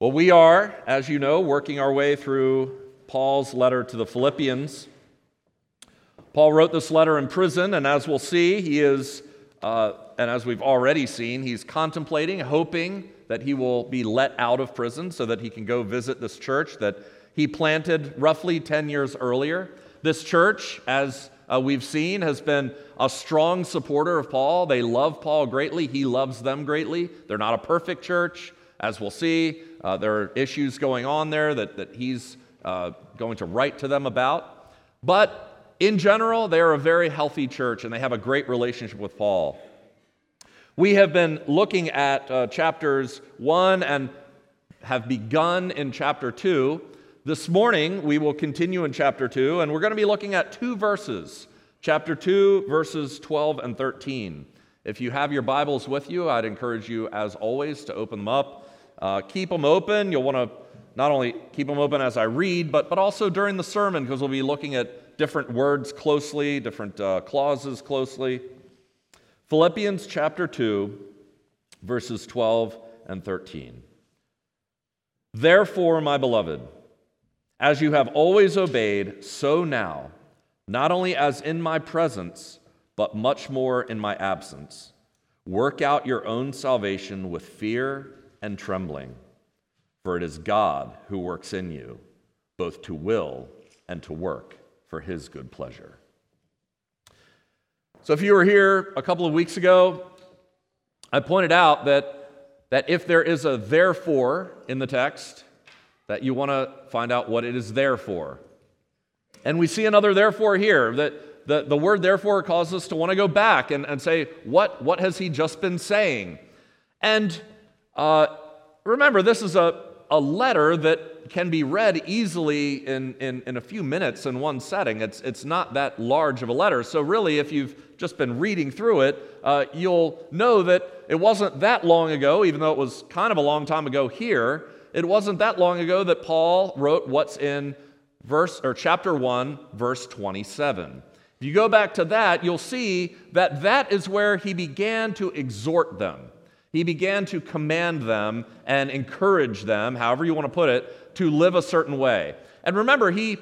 Well, we are, as you know, working our way through Paul's letter to the Philippians. Paul wrote this letter in prison, and as we'll see, he is, uh, and as we've already seen, he's contemplating, hoping that he will be let out of prison so that he can go visit this church that he planted roughly 10 years earlier. This church, as uh, we've seen, has been a strong supporter of Paul. They love Paul greatly, he loves them greatly. They're not a perfect church, as we'll see. Uh, there are issues going on there that, that he's uh, going to write to them about. But in general, they are a very healthy church and they have a great relationship with Paul. We have been looking at uh, chapters 1 and have begun in chapter 2. This morning, we will continue in chapter 2, and we're going to be looking at two verses. Chapter 2, verses 12 and 13. If you have your Bibles with you, I'd encourage you, as always, to open them up. Uh, keep them open. You'll want to not only keep them open as I read, but, but also during the sermon, because we'll be looking at different words closely, different uh, clauses closely. Philippians chapter 2, verses 12 and 13. Therefore, my beloved, as you have always obeyed, so now, not only as in my presence, but much more in my absence, work out your own salvation with fear and trembling. For it is God who works in you, both to will and to work for his good pleasure. So, if you were here a couple of weeks ago, I pointed out that, that if there is a therefore in the text, that you want to find out what it is there for. And we see another therefore here that the, the word therefore causes us to want to go back and, and say, what, what has he just been saying? And uh, remember, this is a, a letter that can be read easily in, in, in, a few minutes in one setting. It's, it's not that large of a letter. So, really, if you've just been reading through it, uh, you'll know that it wasn't that long ago, even though it was kind of a long time ago here. It wasn't that long ago that Paul wrote what's in verse or chapter 1, verse 27. If you go back to that, you'll see that that is where he began to exhort them. He began to command them and encourage them, however you want to put it, to live a certain way. And remember, he,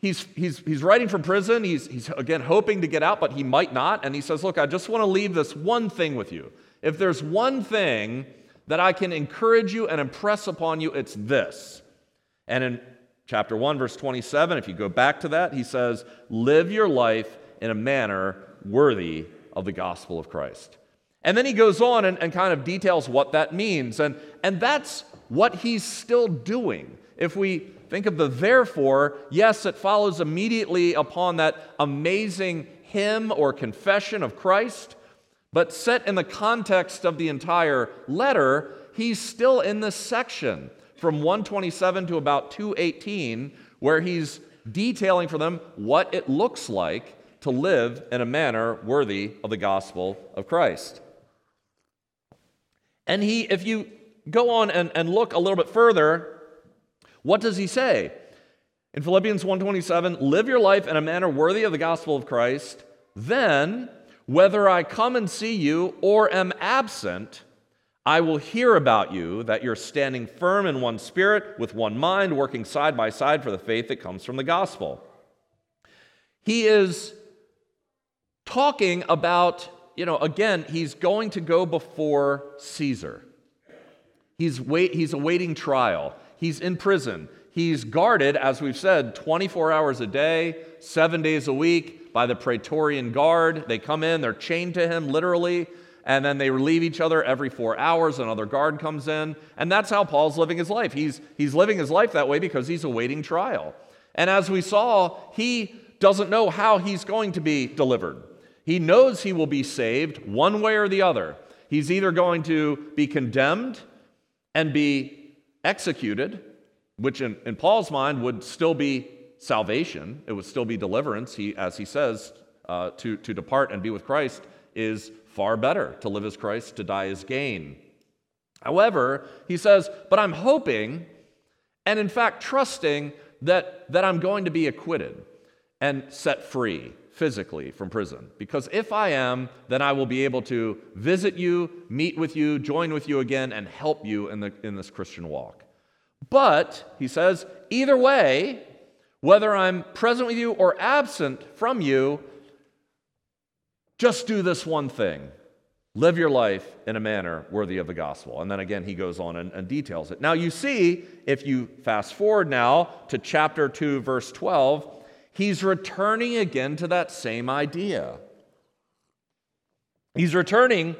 he's, he's, he's writing from prison. He's, he's, again, hoping to get out, but he might not. And he says, Look, I just want to leave this one thing with you. If there's one thing that I can encourage you and impress upon you, it's this. And in chapter 1, verse 27, if you go back to that, he says, Live your life in a manner worthy of the gospel of Christ. And then he goes on and, and kind of details what that means. And, and that's what he's still doing. If we think of the therefore, yes, it follows immediately upon that amazing hymn or confession of Christ. But set in the context of the entire letter, he's still in this section from 127 to about 218, where he's detailing for them what it looks like to live in a manner worthy of the gospel of Christ. And he, if you go on and, and look a little bit further, what does he say? In Philippians 1:27, live your life in a manner worthy of the gospel of Christ, then whether I come and see you or am absent, I will hear about you that you're standing firm in one spirit, with one mind, working side by side for the faith that comes from the gospel. He is talking about you know, again, he's going to go before Caesar. He's, wait, he's awaiting trial. He's in prison. He's guarded, as we've said, 24 hours a day, seven days a week by the Praetorian Guard. They come in, they're chained to him literally, and then they relieve each other every four hours. Another guard comes in. And that's how Paul's living his life. He's, he's living his life that way because he's awaiting trial. And as we saw, he doesn't know how he's going to be delivered. He knows he will be saved one way or the other. He's either going to be condemned and be executed, which in, in Paul's mind would still be salvation, it would still be deliverance. He, as he says, uh, to, to depart and be with Christ is far better. To live as Christ, to die as gain. However, he says, but I'm hoping and in fact trusting that, that I'm going to be acquitted and set free physically from prison. Because if I am, then I will be able to visit you, meet with you, join with you again, and help you in, the, in this Christian walk. But, he says, either way, whether I'm present with you or absent from you, just do this one thing live your life in a manner worthy of the gospel. And then again, he goes on and, and, details it. Now, you see, if you fast forward now to chapter 2, verse 12, he's returning again to that same idea. He's returning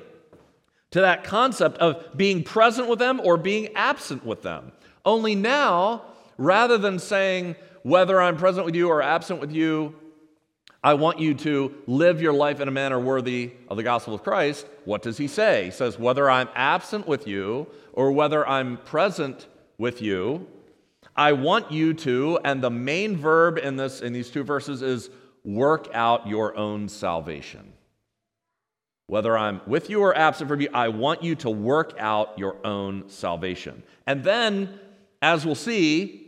to that concept of being present with them or being absent with them. Only now, rather than saying, whether I'm present with you or absent with you, I want you to live your life in a manner worthy of the gospel of Christ. What does he say? He says, whether I'm absent with you or whether I'm present with you, I want you to, and the main verb in this in these two verses is work out your own salvation. Whether I'm with you or absent from you, I want you to work out your own salvation. And then, as we'll see,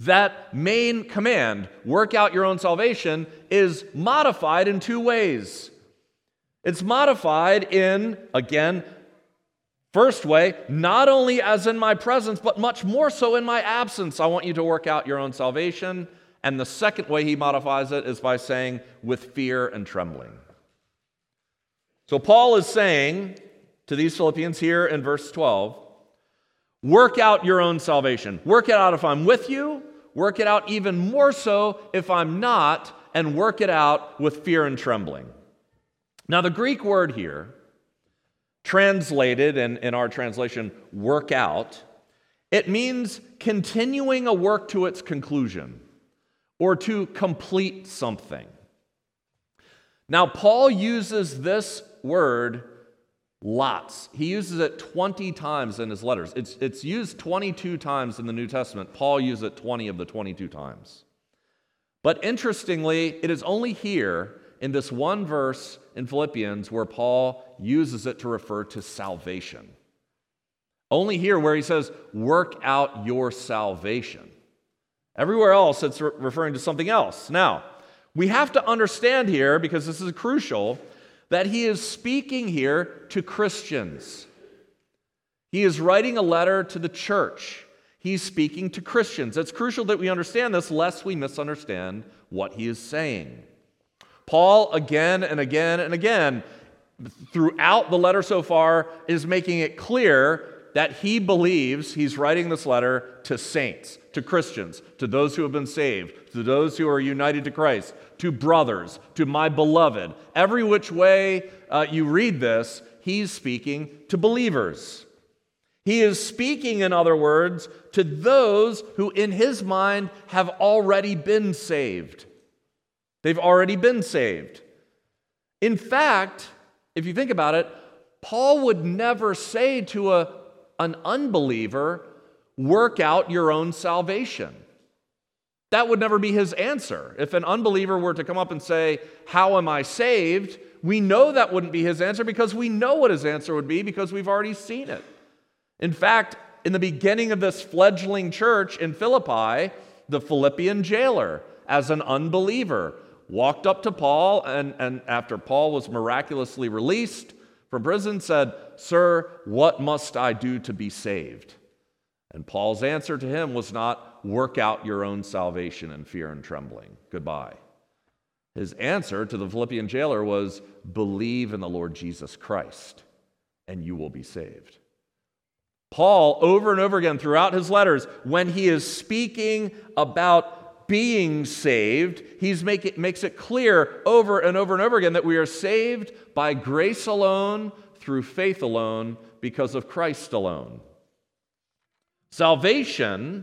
that main command, work out your own salvation, is modified in two ways. It's modified in, again, first way, not only as in my presence, but much more so in my absence. I want you to work out your own salvation. And the second way he modifies it is by saying, with fear and trembling. So Paul is saying to these Philippians here in verse 12, work out your own salvation. Work it out if I'm with you work it out even more so if I'm not, and work it out with fear and trembling. Now, the Greek word here, translated and in our translation, work out, it means continuing a work to its conclusion or to complete something. Now, Paul uses this word Lots. He uses it 20 times in his letters. It's, it's used 22 times in the New Testament. Paul uses it 20 of the 22 times. But interestingly, it is only here in this one verse in Philippians where Paul uses it to refer to salvation. Only here where he says, work out your salvation. Everywhere else, it's re- referring to something else. Now, we have to understand here, because this is crucial, that he is speaking here to Christians. He is writing a letter to the church. He's speaking to Christians. It's crucial that we understand this lest we misunderstand what he is saying. Paul, again and again and again, throughout the letter so far, is making it clear that he believes he's writing this letter to saints, to Christians, to those who have been saved, to those who are united to Christ, to brothers, to my beloved. Every which way uh, you read this, he's speaking to believers. He is speaking, in other words, to those who, in his mind, have already been saved. They've already been saved. In fact, if you think about it, Paul would never say to a an unbeliever, work out your own salvation. That would never be his answer. If an unbeliever were to come up and say, How am I saved? we know that wouldn't be his answer because we know what his answer would be because we've already seen it. In fact, in the beginning of this fledgling church in Philippi, the Philippian jailer, as an unbeliever, walked up to Paul, and, and after Paul was miraculously released, from prison said, Sir, what must I do to be saved? And Paul's answer to him was not, Work out your own salvation in fear and trembling. Goodbye. His answer to the Philippian jailer was, Believe in the Lord Jesus Christ, and you will be saved. Paul, over and over again throughout his letters, when he is speaking about being saved, he make makes it clear over and over and over again that we are saved by grace alone, through faith alone, because of Christ alone. Salvation,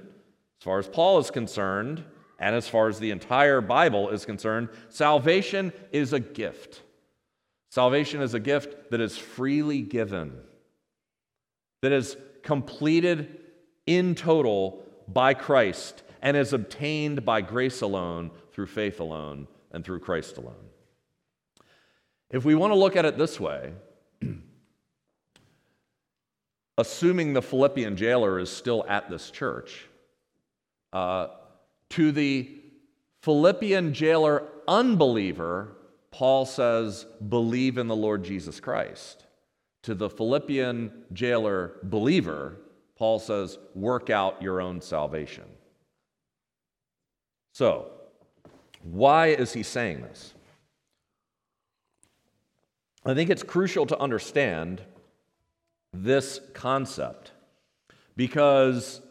as far as Paul is concerned, and as far as the entire Bible is concerned, salvation is a gift. Salvation is a gift that is freely given, that is completed in total by Christ and is obtained by grace alone, through faith alone, and through Christ alone. If we want to look at it this way, assuming the Philippian jailer is still at this church, uh, to the Philippian jailer unbeliever, Paul says, believe in the Lord Jesus Christ. To the Philippian jailer believer, Paul says, work out your own salvation. So, why is he saying this? I think it's crucial to understand this concept because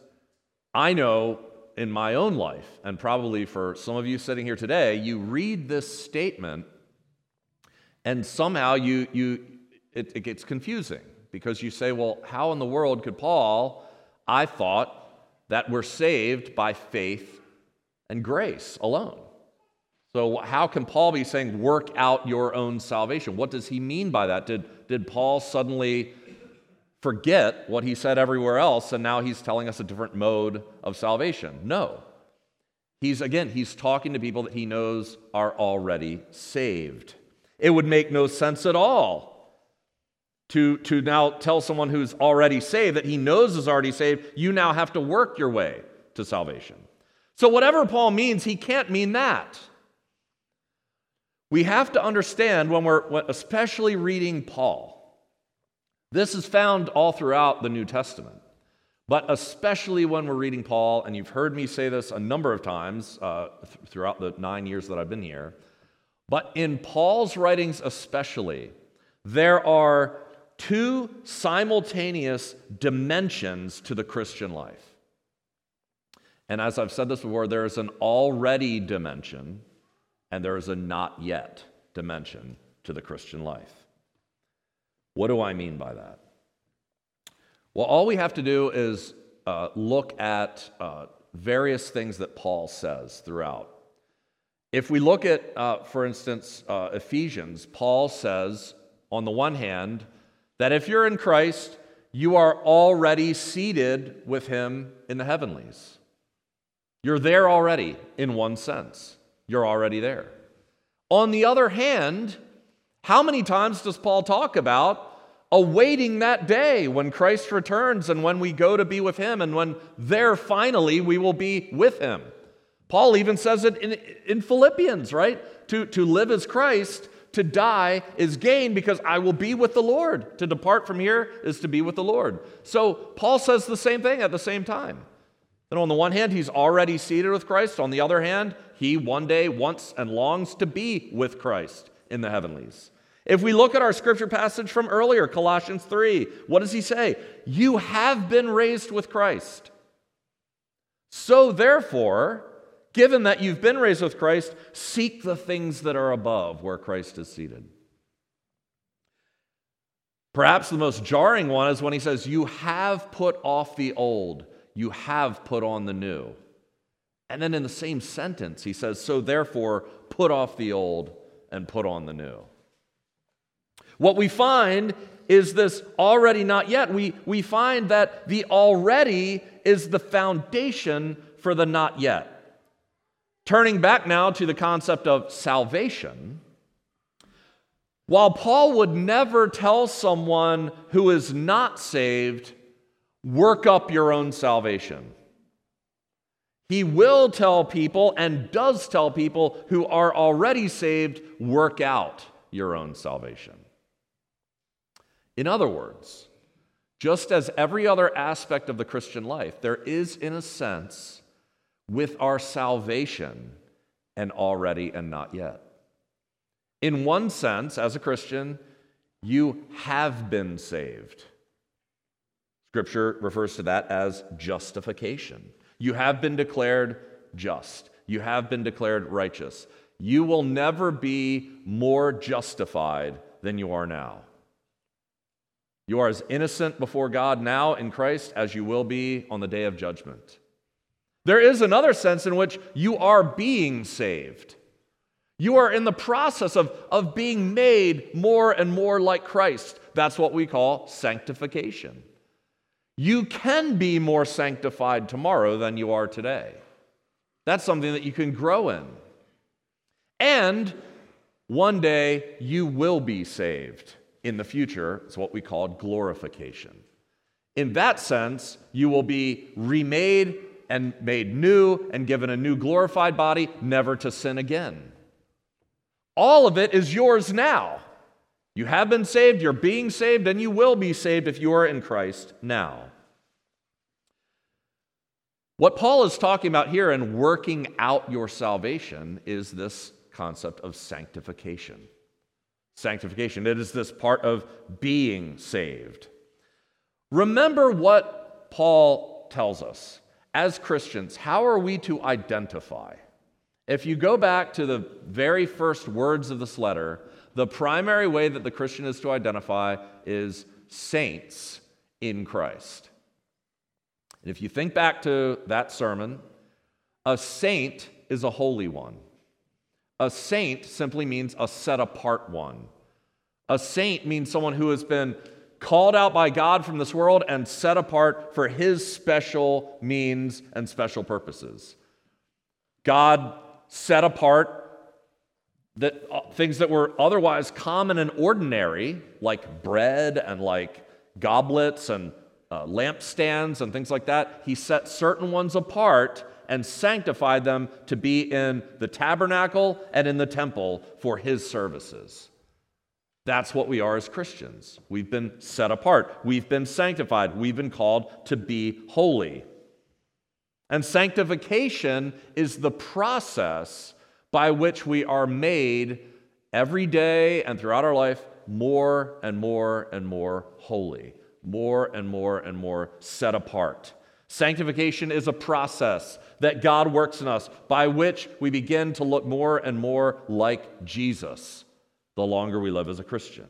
I know in my own life, and probably for some of you sitting here today, you read this statement and somehow you, you, it, it gets confusing because you say, well, how in the world could Paul, I thought, that we're saved by faith and grace alone? So, how can Paul be saying, work out your own salvation? What does he mean by that? Did, did Paul suddenly forget what he said everywhere else and now he's telling us a different mode of salvation? No. He's, again, he's talking to people that he knows are already saved. It would make no sense at all to, to now tell someone who's already saved that he knows is already saved, you now have to work your way to salvation. So, whatever Paul means, he can't mean that. We have to understand when we're especially reading Paul. This is found all throughout the New Testament, but especially when we're reading Paul, and you've heard me say this a number of times uh, th- throughout the nine years that I've been here. But in Paul's writings, especially, there are two simultaneous dimensions to the Christian life. And as I've said this before, there is an already dimension and there is a not yet dimension to the Christian life. What do I mean by that? Well, all we have to do is uh, look at uh, various things that Paul says throughout. If we look at, uh, for instance, uh, Ephesians, Paul says, on the one hand, that if you're in Christ, you are already seated with him in the heavenlies. You're there already, in one sense. You're already there. On the other hand, how many times does Paul talk about awaiting that day when Christ returns and when we go to be with him and when there finally we will be with him? Paul even says it in, in Philippians, right? To, to live as Christ, to die is gain because I will be with the Lord. To depart from here is to be with the Lord. So Paul says the same thing at the same time. That on the one hand, he's already seated with Christ. On the other hand, he one day wants and longs to be with Christ in the heavenlies. If we look at our scripture passage from earlier, Colossians 3, what does he say? You have been raised with Christ. So therefore, given that you've been raised with Christ, seek the things that are above where Christ is seated. Perhaps the most jarring one is when he says, You have put off the old, you have put on the new. And then in the same sentence, he says, So therefore, put off the old and put on the new. What we find is this already not yet. We, we find that the already is the foundation for the not yet. Turning back now to the concept of salvation, while Paul would never tell someone who is not saved, work up your own salvation. He will tell people and does tell people who are already saved, work out your own salvation. In other words, just as every other aspect of the Christian life, there is, in a sense, with our salvation, an already and not yet. In one sense, as a Christian, you have been saved. Scripture refers to that as justification. You have been declared just. You have been declared righteous. You will never be more justified than you are now. You are as innocent before God now in Christ as you will be on the day of judgment. There is another sense in which you are being saved. You are in the process of, of being made more and more like Christ. That's what we call sanctification. You can be more sanctified tomorrow than you are today. That's something that you can grow in. And one day you will be saved in the future. It's what we call glorification. In that sense, you will be remade and made new and given a new glorified body, never to sin again. All of it is yours now. You have been saved, you're being saved, and you will be saved if you are in Christ now. What Paul is talking about here in working out your salvation is this concept of sanctification. Sanctification, it is this part of being saved. Remember what Paul tells us. As Christians, how are we to identify? If you go back to the very first words of this letter, the primary way that the Christian is to identify is saints in Christ. And if you think back to that sermon, a saint is a holy one. A saint simply means a set apart one. A saint means someone who has been called out by God from this world and set apart for his special means and special purposes. God set apart that uh, things that were otherwise common and ordinary, like bread and like goblets and uh, lampstands and things like that, he set certain ones apart and sanctified them to be in the tabernacle and in the temple for his services. That's what we are as Christians. We've been set apart, we've been sanctified, we've been called to be holy. And sanctification is the process by which we are made every day and throughout our life more and more and more holy, more and more and more set apart. Sanctification is a process that God works in us by which we begin to look more and more like Jesus the longer we live as a Christian.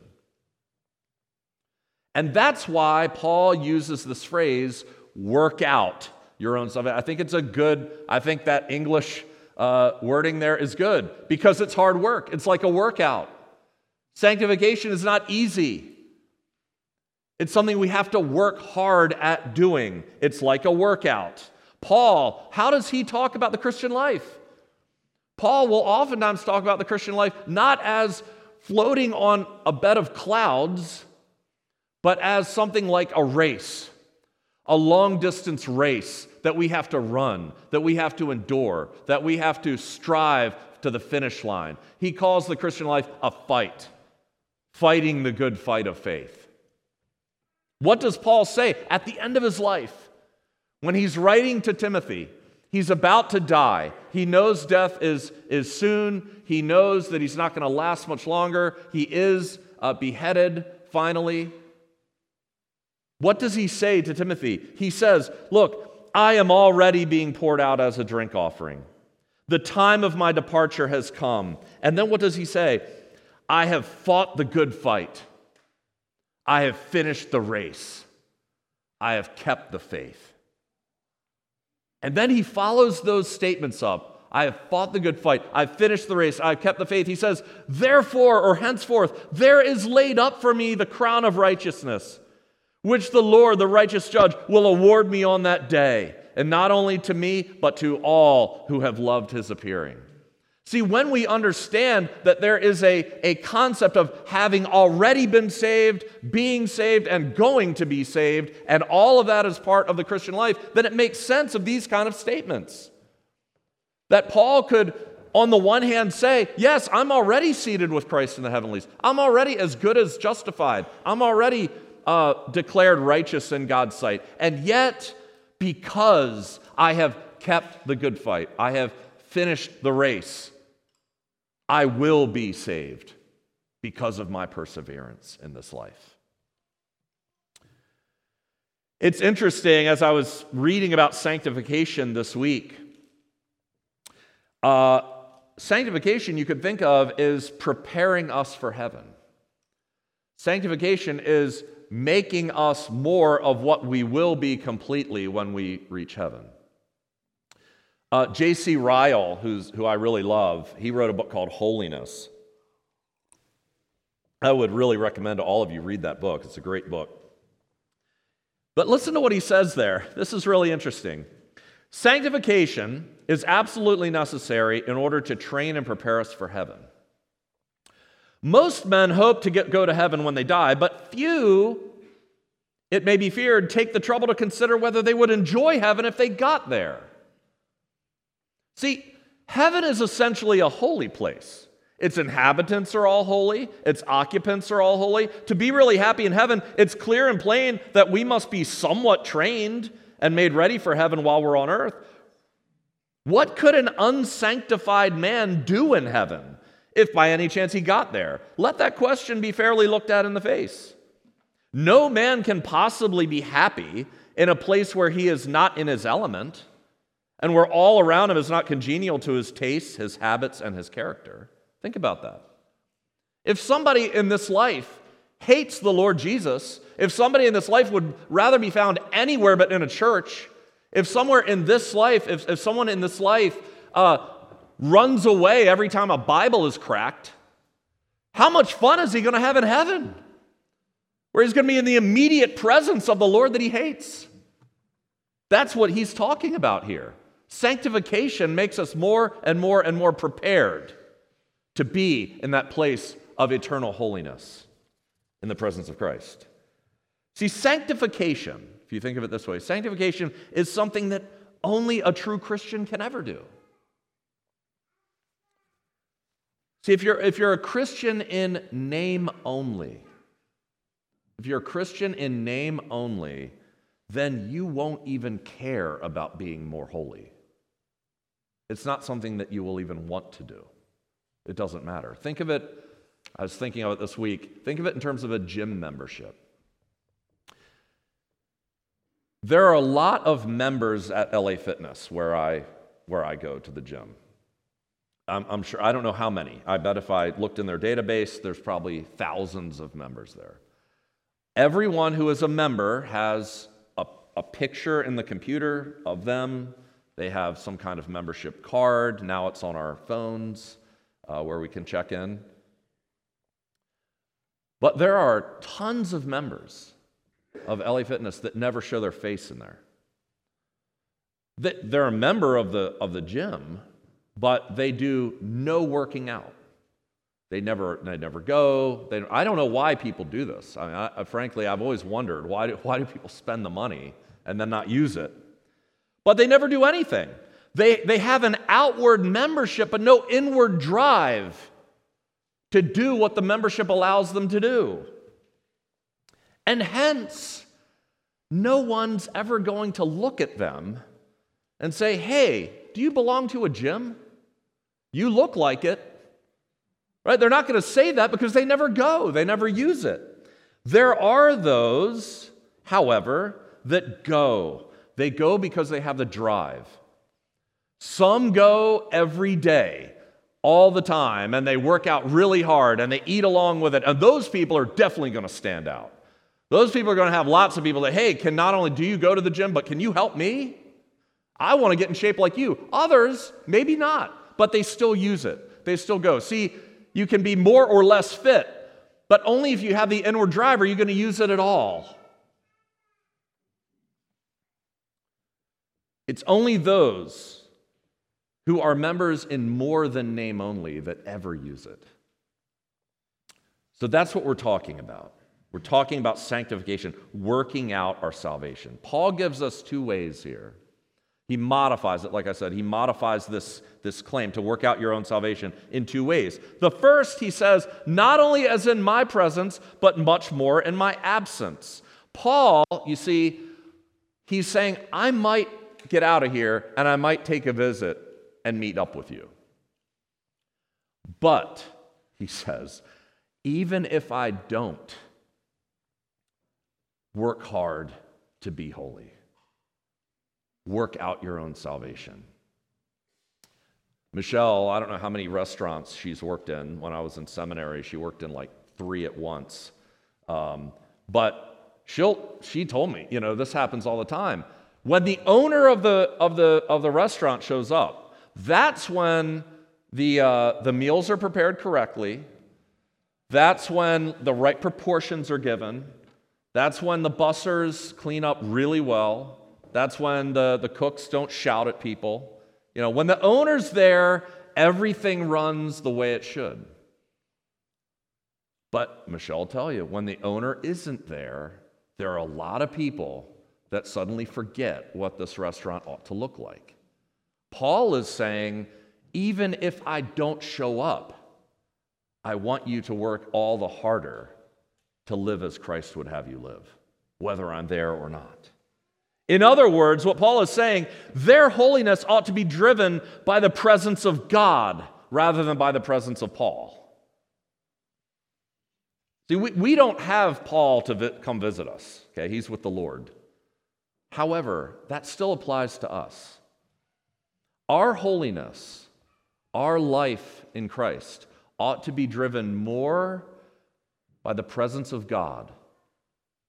And that's why Paul uses this phrase, work out your own stuff. I think it's a good, I think that English uh, wording there is good because it's hard work. It's like a workout. Sanctification is not easy. It's something we have to work hard at doing. It's like a workout. Paul, how does he talk about the Christian life? Paul will oftentimes talk about the Christian life not as floating on a bed of clouds, but as something like a race, a long distance race that we have to run, that we have to endure, that we have to strive to the finish line. He calls the Christian life a fight, fighting the good fight of faith. What does Paul say at the end of his life when he's writing to Timothy? He's about to die. He knows death is, is soon. He knows that he's not going to last much longer. He is uh, beheaded finally. What does he say to Timothy? He says, Look, I am already being poured out as a drink offering. The time of my departure has come. And then what does he say? I have fought the good fight. I have finished the race. I have kept the faith. And then he follows those statements up. I have fought the good fight. I've finished the race. I've kept the faith. He says, Therefore, or henceforth, there is laid up for me the crown of righteousness, which the Lord, the righteous judge, will award me on that day. And not only to me, but to all who have loved his appearing. See, when we understand that there is a, a concept of having already been saved, being saved, and going to be saved, and all of that is part of the Christian life, then it makes sense of these kind of statements. That Paul could, on the one hand, say, Yes, I'm already seated with Christ in the heavenlies. I'm already as good as justified. I'm already uh, declared righteous in God's sight. And yet, because I have kept the good fight, I have finished the race. I will be saved because of my perseverance in this life. It's interesting as I was reading about sanctification this week. Uh, sanctification, you could think of, is preparing us for heaven. Sanctification is making us more of what we will be completely when we reach heaven. Uh, J.C. Ryle, who's, who I really love, he wrote a book called Holiness. I would really recommend to all of you read that book. It's a great book. But listen to what he says there. This is really interesting. Sanctification is absolutely necessary in order to train and prepare us for heaven. Most men hope to get, go to heaven when they die, but few, it may be feared, take the trouble to consider whether they would enjoy heaven if they got there. See, heaven is essentially a holy place. Its inhabitants are all holy, its occupants are all holy. To be really happy in heaven, it's clear and plain that we must be somewhat trained and made ready for heaven while we're on earth. What could an unsanctified man do in heaven if by any chance he got there? Let that question be fairly looked at in the face. No man can possibly be happy in a place where he is not in his element and where all around him is not congenial to his tastes, his habits, and his character. Think about that. If somebody in this life hates the Lord Jesus, if somebody in this life would rather be found anywhere but in a church, if somewhere in this life, if, if someone in this life uh, runs away every time a Bible is cracked, how much fun is he going to have in heaven? Where he's going to be in the immediate presence of the Lord that he hates. That's what he's talking about here. Sanctification makes us more and more and more prepared to be in that place of eternal holiness in the presence of Christ. See, sanctification, if you think of it this way, sanctification is something that only a true Christian can ever do. See, if you're, if you're a Christian in name only, if you're a Christian in name only, then you won't even care about being more holy. It's not something that you will even want to do. It doesn't matter. Think of it I was thinking of it this week. Think of it in terms of a gym membership. There are a lot of members at LA Fitness where I, where I go to the gym. I'm, I'm sure, I don't know how many. I bet if I looked in their database, there's probably thousands of members there. Everyone who is a member has a, a picture in the computer of them. They have some kind of membership card. Now it's on our phones uh, where we can check in. But there are tons of members of LA Fitness that never show their face in there. They're a member of the, of the gym, but they do no working out. They never, they never go. They, I don't know why people do this. I mean, I, frankly, I've always wondered why do, why do people spend the money and then not use it? But they never do anything. They, they have an outward membership, but no inward drive to do what the membership allows them to do. And hence, no one's ever going to look at them and say, Hey, do you belong to a gym? You look like it. Right? They're not going to say that because they never go, they never use it. There are those, however, that go. They go because they have the drive. Some go every day all the time and they work out really hard and they eat along with it. And those people are definitely going to stand out. Those people are going to have lots of people that, hey, can not only do you go to the gym, but can you help me? I want to get in shape like you. Others, maybe not, but they still use it. They still go. See, you can be more or less fit, but only if you have the inward drive are you going to use it at all. It's only those who are members in more than name only that ever use it. So that's what we're talking about. We're talking about sanctification, working out our salvation. Paul gives us two ways here. He modifies it, like I said, he modifies this, this claim to work out your own salvation in two ways. The first, he says, not only as in my presence, but much more in my absence. Paul, you see, he's saying, I might get out of here and I might take a visit and meet up with you. But, he says, even if I don't, work hard to be holy. Work out your own salvation. Michelle, I don't know how many restaurants she's worked in. When I was in seminary, she worked in like three at once. Um, but she'll, she told me, you know, this happens all the time. When the owner of the, of the, of the restaurant shows up, that's when the, uh, the meals are prepared correctly. That's when the right proportions are given. That's when the bussers clean up really well. That's when the, the cooks don't shout at people. You know, when the owner's there, everything runs the way it should. But Michelle will tell you, when the owner isn't there, there are a lot of people that suddenly forget what this restaurant ought to look like. Paul is saying, even if I don't show up, I want you to work all the harder to live as Christ would have you live, whether I'm there or not. In other words, what Paul is saying, their holiness ought to be driven by the presence of God rather than by the presence of Paul. See, we, we don't have Paul to vi- come visit us, okay? He's with the Lord. However, that still applies to us. Our holiness, our life in Christ, ought to be driven more by the presence of God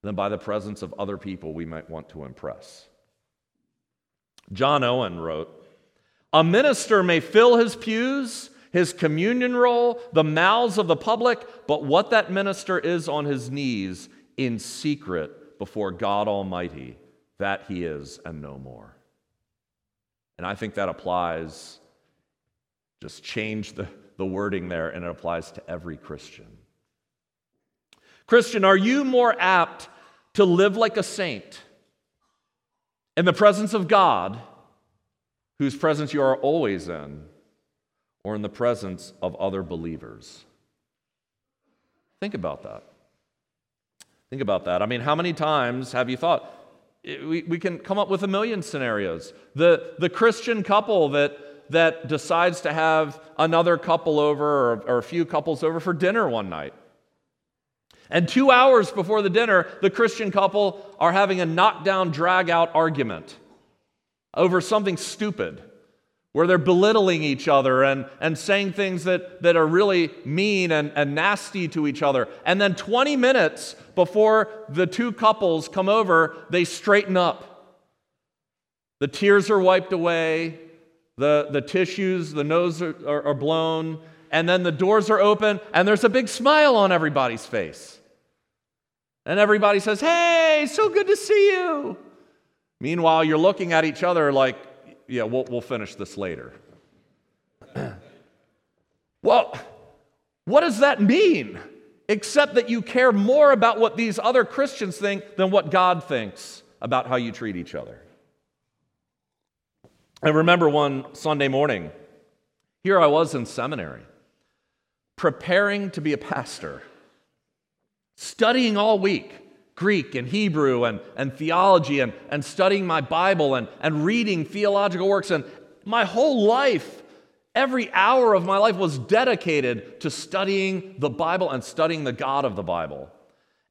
than by the presence of other people we might want to impress. John Owen wrote A minister may fill his pews, his communion roll, the mouths of the public, but what that minister is on his knees in secret before God Almighty, that he is and no more. And I think that applies, just change the, the wording there, and it applies to every Christian. Christian, are you more apt to live like a saint in the presence of God, whose presence you are always in, or in the presence of other believers? Think about that. Think about that. I mean, how many times have you thought, eh, we, we can come up with a million scenarios. The, the Christian couple that, that decides to have another couple over or, or a few couples over for dinner one night. And two hours before the dinner, the Christian couple are having a knockdown, drag out argument over something stupid where they're belittling each other and, and saying things that, that are really mean and, and nasty to each other. And then 20 minutes before the two couples come over, they straighten up. The tears are wiped away, the, the tissues, the nose are, are, are blown, and then the doors are open, and there's a big smile on everybody's face. And everybody says, Hey, so good to see you. Meanwhile, you're looking at each other like, Yeah, we'll, we'll finish this later. well, what does that mean? Except that you care more about what these other Christians think than what God thinks about how you treat each other. I remember one Sunday morning, here I was in seminary, preparing to be a pastor studying all week Greek and Hebrew and, and theology and, and studying my Bible and, and reading theological works. And my whole life, every hour of my life was dedicated to studying the Bible and studying the God of the Bible.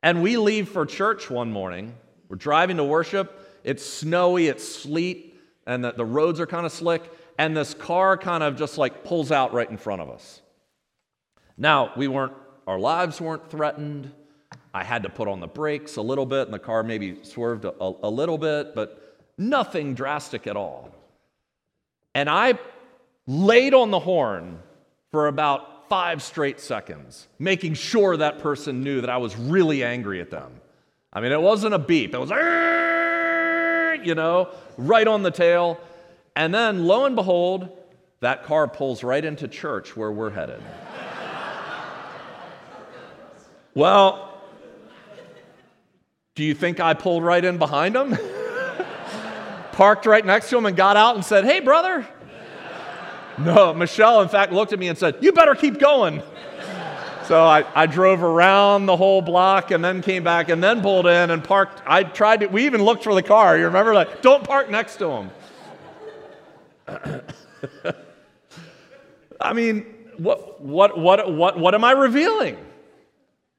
And we leave for church one morning. We're driving to worship. It's snowy, it's sleet, and the, the roads are kind of slick. And this car kind of just like pulls out right in front of us. Now, we weren't, our lives weren't threatened. I had to put on the brakes a little bit, and the car maybe swerved a, a, little bit, but nothing drastic at all. And I laid on the horn for about five straight seconds, making sure that person knew that I was really angry at them. I mean, it wasn't a beep, it was, you know, right on the tail. And then, lo and behold, that car pulls right into church where we're headed. well, do you think I pulled right in behind him? Parked right next to him and got out and said, Hey, brother. No, Michelle, in fact, looked at me and said, You better keep going. So I, I drove around the whole block and then came back and then pulled in and parked. I tried to, we even looked for the car. You remember? Like, don't park next to him. I mean, what, what, what, what, what am I revealing?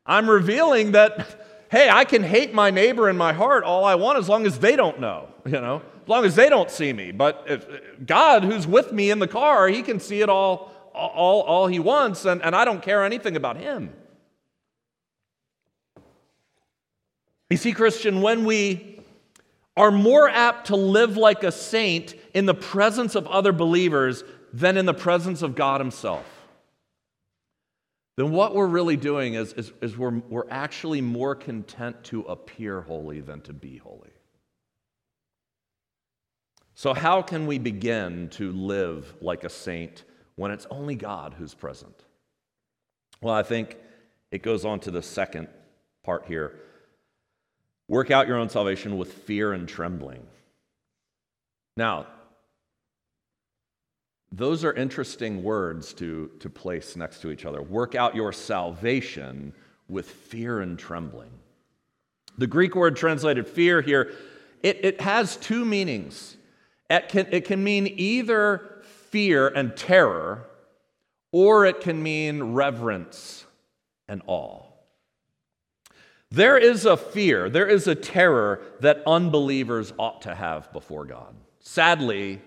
I'm revealing that hey, I can hate my neighbor in my heart all I want as long as they don't know, you know, as long as they don't see me. But if, uh, God, who's with me in the car, he can see it all, all, all he wants, and, and I don't care anything about him. You see, Christian, when we are more apt to live like a saint in the presence of other believers than in the presence of God Himself then what we're really doing is, is, is we're, we're actually more content to appear holy than to be holy. So, how can we begin to live like a saint when it's only God who's present? Well, I think it goes on to the second part here. Work out your own salvation with fear and trembling. Now, those are interesting words to, to place next to each other. Work out your salvation with fear and trembling. The Greek word translated fear here, it, it has two meanings. It can, it can mean either fear and terror, or it can mean reverence and awe. There is a fear, there is a terror that unbelievers ought to have before God. Sadly,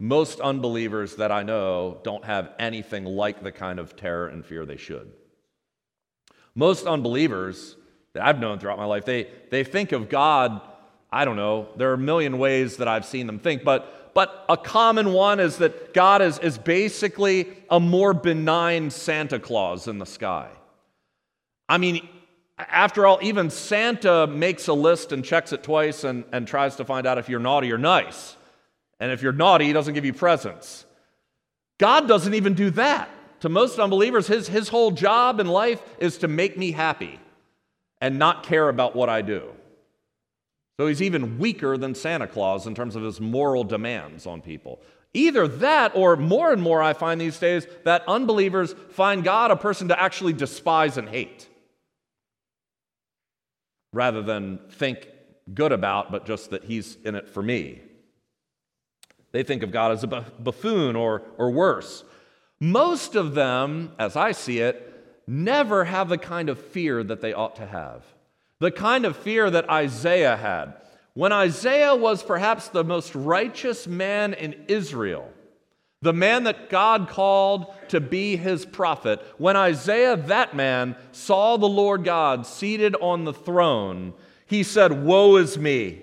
most unbelievers that I know don't have anything like the kind of terror and fear they should. Most unbelievers that I've known throughout my life, they, they think of God, I don't know, there are a million ways that I've seen them think, but, but a common one is that God is, is basically a more benign Santa Claus in the sky. I mean, after all, even Santa makes a list and checks it twice and, and tries to find out if you're naughty or nice. And if you're naughty, he doesn't give you presents. God doesn't even do that. To most unbelievers, his, his whole job in life is to make me happy and not care about what I do. So he's even weaker than Santa Claus in terms of his moral demands on people. Either that, or more and more I find these days that unbelievers find God a person to actually despise and hate rather than think good about, but just that he's in it for me. They think of God as a buffoon or, or worse. Most of them, as I see it, never have the kind of fear that they ought to have. The kind of fear that Isaiah had. When Isaiah was perhaps the most righteous man in Israel, the man that God called to be his prophet, when Isaiah, that man, saw the Lord God seated on the throne, he said, Woe is me!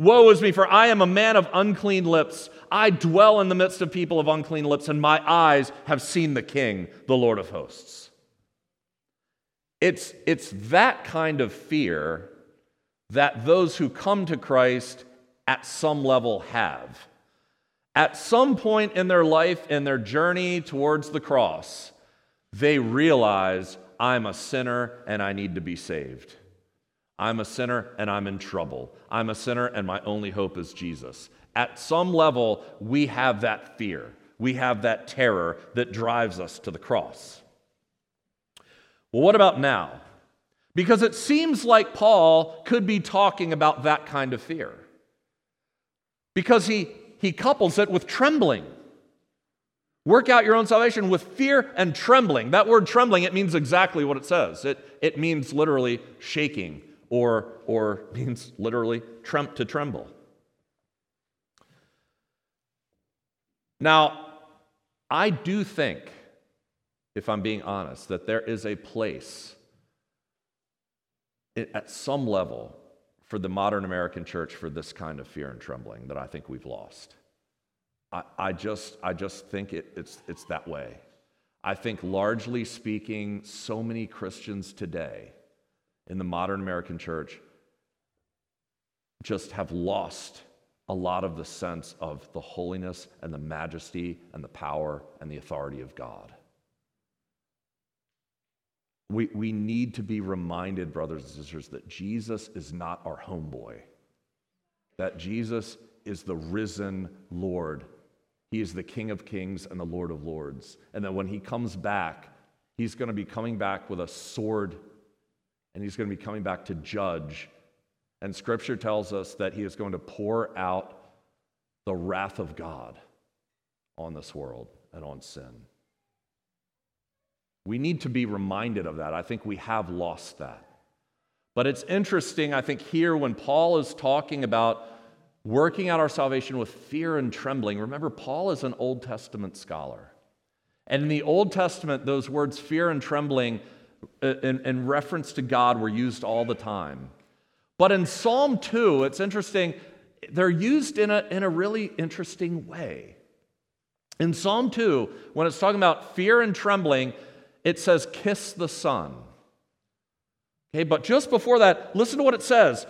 Woe is me, for I am a man of unclean lips. I dwell in the midst of people of unclean lips, and my eyes have seen the King, the Lord of hosts. It's, it's that kind of fear that those who come to Christ at some level have. At some point in their life, in their journey towards the cross, they realize I'm a sinner and I need to be saved. I'm a sinner and I'm in trouble. I'm a sinner and my only hope is Jesus. At some level, we have that fear. We have that terror that drives us to the cross. Well, what about now? Because it seems like Paul could be talking about that kind of fear. Because he he couples it with trembling. Work out your own salvation with fear and trembling. That word trembling, it means exactly what it says. It, it means literally shaking or, or means literally trem- to tremble. Now, I do think, if I'm being honest, that there is a place at some level for the modern American church for this kind of fear and trembling that I think we've lost. I, I just, I just think it, it's, it's that way. I think, largely speaking, so many Christians today in the modern American church just have lost a lot of the sense of the holiness and the majesty and the power and the authority of God. We, we need to be reminded, brothers and sisters, that Jesus is not our homeboy, that Jesus is the risen Lord. He is the King of kings and the Lord of lords. And that when he comes back, he's going to be coming back with a sword and he's going to be coming back to judge. And scripture tells us that he is going to pour out the wrath of God on this world and on sin. We need to be reminded of that. I think we have lost that. But it's interesting, I think, here when Paul is talking about working out our salvation with fear and trembling. Remember, Paul is an Old Testament scholar. And in the Old Testament, those words fear and trembling in, in, reference to God were used all the time. But in Psalm 2, it's interesting, they're used in a, in a really interesting way. In Psalm 2, when it's talking about fear and trembling, it says, kiss the Son. Okay, but just before that, listen to what it says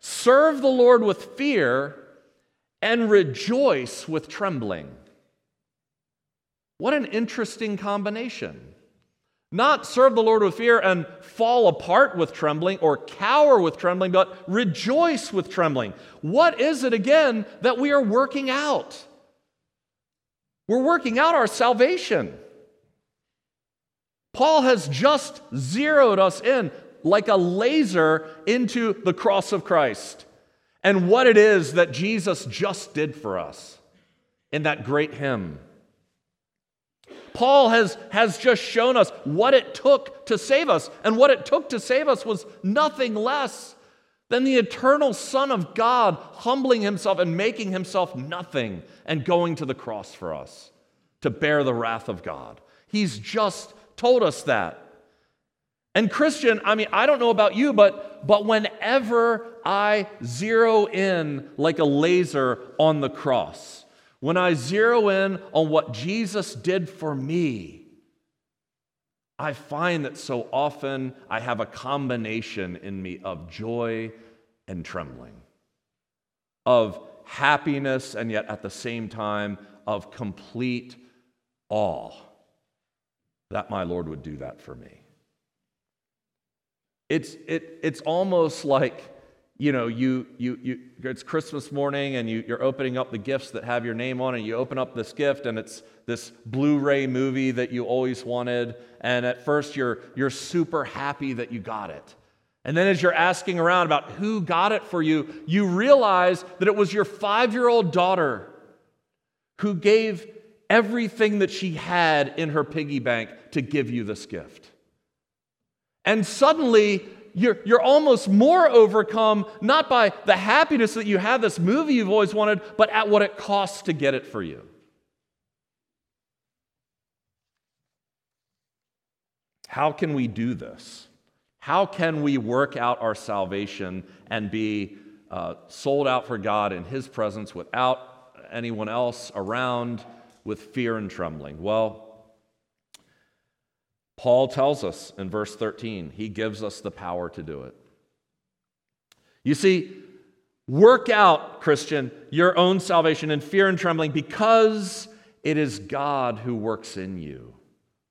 serve the Lord with fear and rejoice with trembling. What an interesting combination. Not serve the Lord with fear and fall apart with trembling or cower with trembling, but rejoice with trembling. What is it again that we are working out? We're working out our salvation. Paul has just zeroed us in like a laser into the cross of Christ. and what it is that Jesus just did for us in that great hymn. Paul has, has just shown us what it took to save us, and what it took to save us was nothing less than the eternal Son of God humbling himself and making himself nothing and going to the cross for us to bear the wrath of God. He's just told us that. And Christian, I mean, I don't know about you, but, but whenever I zero in like a laser on the cross, when I zero in on what Jesus did for me, I find that so often I have a combination in me of joy and trembling, of happiness and yet at the same time of complete awe that my Lord would do that for me. It's, it, it's almost like, you know, you, you, you, it's Christmas morning and you, you're opening up the gifts that have your name on it. You open up this gift and it's this Blu ray movie that you always wanted. And at first you're, you're super happy that you got it. And then as you're asking around about who got it for you, you realize that it was your five year old daughter who gave everything that she had in her piggy bank to give you this gift. And suddenly, you're, you're almost more overcome, not by the happiness that you have this movie you've always wanted, but at what it costs to get it for you. How can we do this? How can we work out our salvation and be uh, sold out for God in His presence without anyone else around with fear and trembling? Well, Paul tells us in verse 13, he gives us the power to do it. You see, work out, Christian, your own salvation in fear and trembling because it is God who works in you,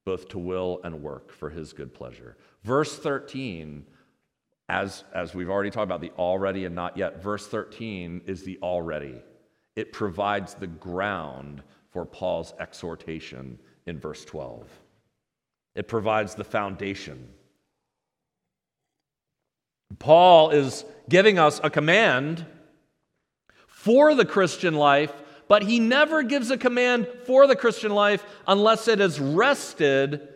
both to will and work for his good pleasure. Verse 13, as, as we've already talked about the already and not yet, verse 13 is the already. It provides the ground for Paul's exhortation in verse 12. It provides the foundation. Paul is giving us a command for the Christian life, but he never gives a command for the Christian life unless it is rested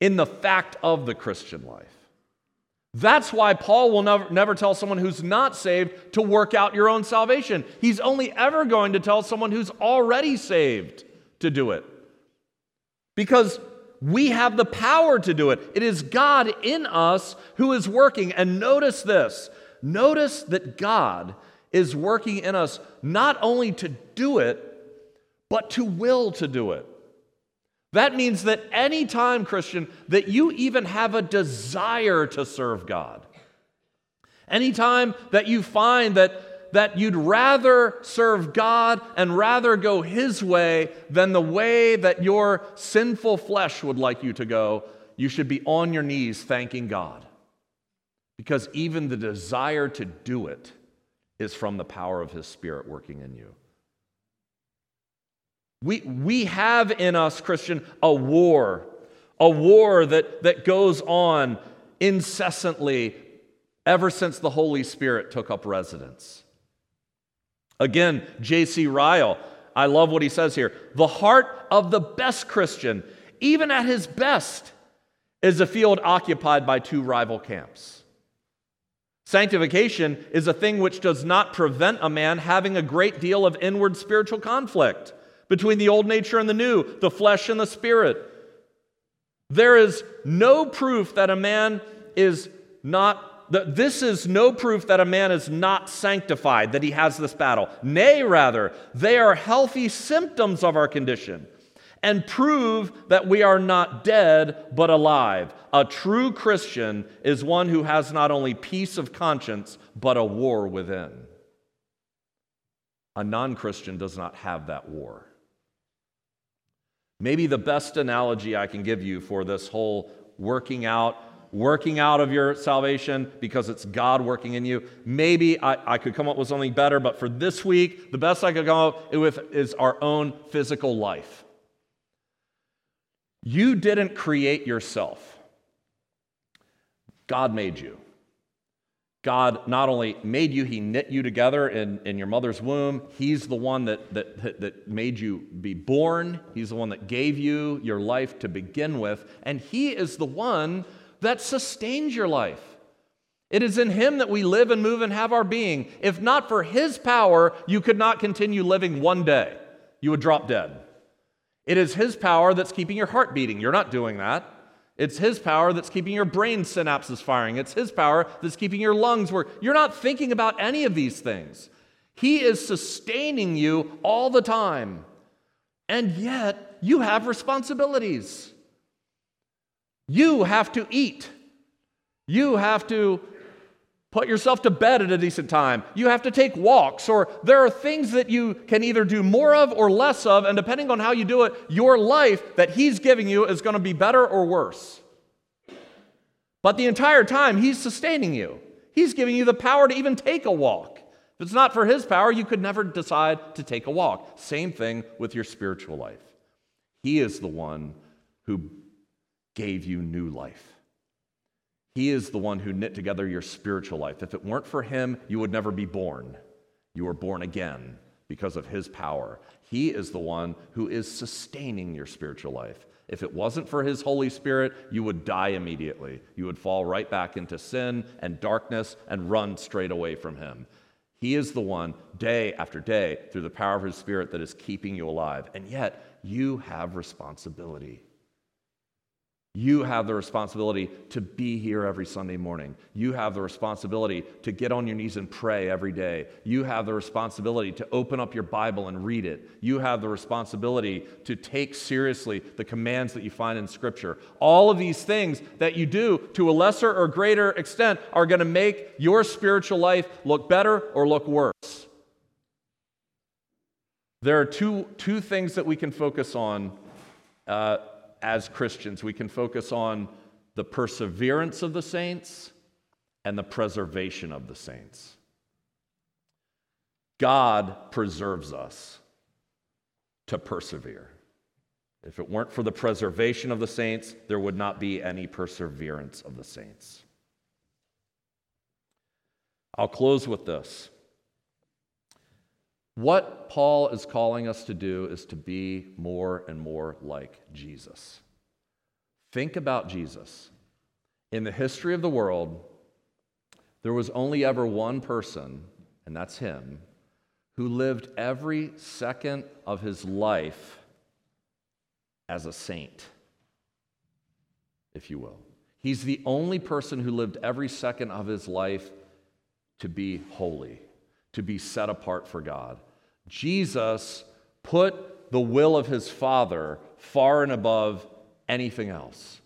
in the fact of the Christian life. That's why Paul will never, never tell someone who's not saved to work out your own salvation. He's only ever going to tell someone who's already saved to do it. Because we have the power to do it. It is God in us who is working. And notice this notice that God is working in us not only to do it, but to will to do it. That means that anytime, Christian, that you even have a desire to serve God, anytime that you find that that you'd rather serve God and rather go His way than the way that your sinful flesh would like you to go, you should be on your knees thanking God. Because even the desire to do it is from the power of His Spirit working in you. We, we have in us, Christian, a war, a war that, that goes on incessantly ever since the Holy Spirit took up residence. Again, J.C. Ryle, I love what he says here. The heart of the best Christian, even at his best, is a field occupied by two rival camps. Sanctification is a thing which does not prevent a man having a great deal of inward spiritual conflict between the old nature and the new, the flesh and the spirit. There is no proof that a man is not this is no proof that a man is not sanctified, that he has this battle. Nay, rather, they are healthy symptoms of our condition and prove that we are not dead but alive. A true Christian is one who has not only peace of conscience but a war within. A non Christian does not have that war. Maybe the best analogy I can give you for this whole working out working out of your salvation because it's God working in you. Maybe I, I, could come up with something better, but for this week, the best I could come up with is our own physical life. You didn't create yourself, God made you. God not only made you, He knit you together in, in your mother's womb. He's the one that, that, that made you be born. He's the one that gave you your life to begin with. And He is the one that sustains your life. It is in Him that we live and move and have our being. If not for His power, you could not continue living one day. You would drop dead. It is His power that's keeping your heart beating. You're not doing that. It's His power that's keeping your brain synapses firing. It's His power that's keeping your lungs working. You're not thinking about any of these things. He is sustaining you all the time. And yet, you have responsibilities. You have to eat. You have to put yourself to bed at a decent time. You have to take walks, or there are things that you can either do more of or less of, and depending on how you do it, your life that He's giving you is going to be better or worse. But the entire time, He's sustaining you. He's giving you the power to even take a walk. If it's not for His power, you could never decide to take a walk. Same thing with your spiritual life. He is the one who gave you new life. He is the one who knit together your spiritual life. If it weren't for Him, you would never be born. You were born again because of His power. He is the one who is sustaining your spiritual life. If it wasn't for His Holy Spirit, you would die immediately. You would fall right back into sin and darkness and run straight away from Him. He is the one, day after day, through the power of His Spirit, that is keeping you alive. And yet, you have responsibility. You have the responsibility to be here every Sunday morning. You have the responsibility to get on your knees and pray every day. You have the responsibility to open up your Bible and read it. You have the responsibility to take seriously the commands that you find in Scripture. All of these things that you do to a lesser or greater extent are going to make your spiritual life look better or look worse. There are two, two things that we can focus on. Uh, as Christians, we can focus on the perseverance of the saints and the preservation of the saints. God preserves us to persevere. If it weren't for the preservation of the saints, there would not be any perseverance of the saints. I'll close with this. What Paul is calling us to do is to be more and more like Jesus. Think about Jesus. In the history of the world, there was only ever one person, and that's him, who lived every second of his life as a saint, if you will. He's the only person who lived every second of his life to be holy to be set apart for God. Jesus put the will of his Father far and above anything else.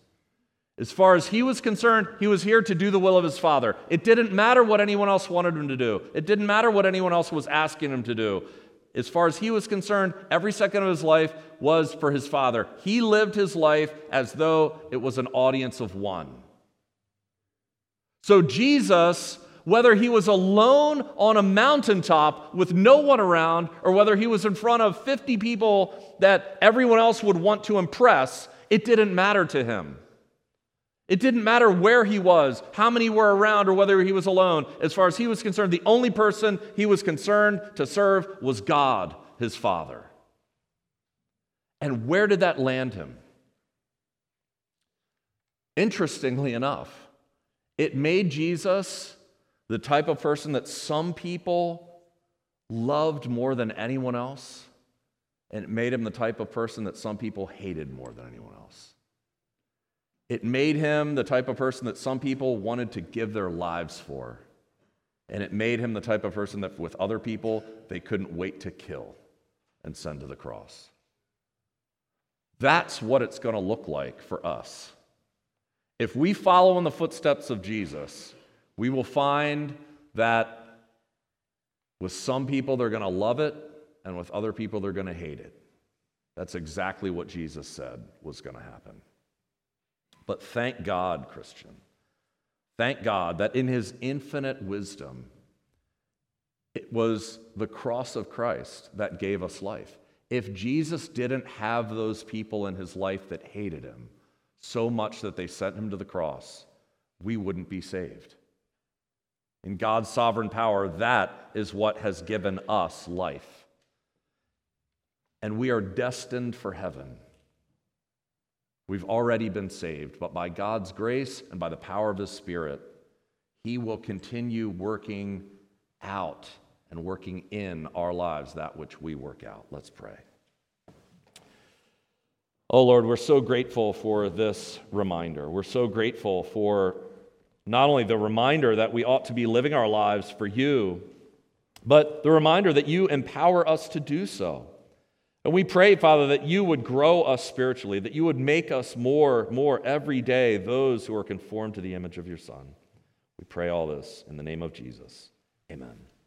As far as he was concerned, he was here to do the will of his Father. It didn't matter what anyone else wanted him to do, it didn't matter what anyone else was asking him to do. As far as he was concerned, every second of his life was for his Father. He lived his life as though it was an audience of one. So Jesus whether he was alone on a mountaintop with no one around, or whether he was in front of 50 people that everyone else would want to impress, it didn't matter to him. It didn't matter where he was, how many were around, or whether he was alone. As far as he was concerned, the only person he was concerned to serve was God, his Father. And where did that land him? Interestingly enough, it made Jesus the type of person that some people loved more than anyone else, and it made him the type of person that some people hated more than anyone else. It made him the type of person that some people wanted to give their lives for. And it made him the type of person that with other people, they couldn't wait to kill and send to the cross. That's what it's going to look like for us. If we follow in the footsteps of Jesus, we will find that with some people, they're going to love it, and with other people, they're going to hate it. That's exactly what Jesus said was going to happen. But thank God, Christian. Thank God that in his infinite wisdom, it was the cross of Christ that gave us life. If Jesus didn't have those people in his life that hated him so much that they sent him to the cross, we wouldn't be saved. In God's sovereign power, that is what has given us life. And we are destined for heaven. We've already been saved, but by God's grace and by the power of His Spirit, He will continue working out and working in our lives that which we work out. Let's pray. Oh Lord, we're so grateful for this reminder. We're so grateful for not only the reminder that we ought to be living our lives for you, but the reminder that you empower us to do so. And we pray, Father, that you would grow us spiritually, that you would make us more, more every day those who are conformed to the image of your Son. We pray all this in the name of Jesus. Amen.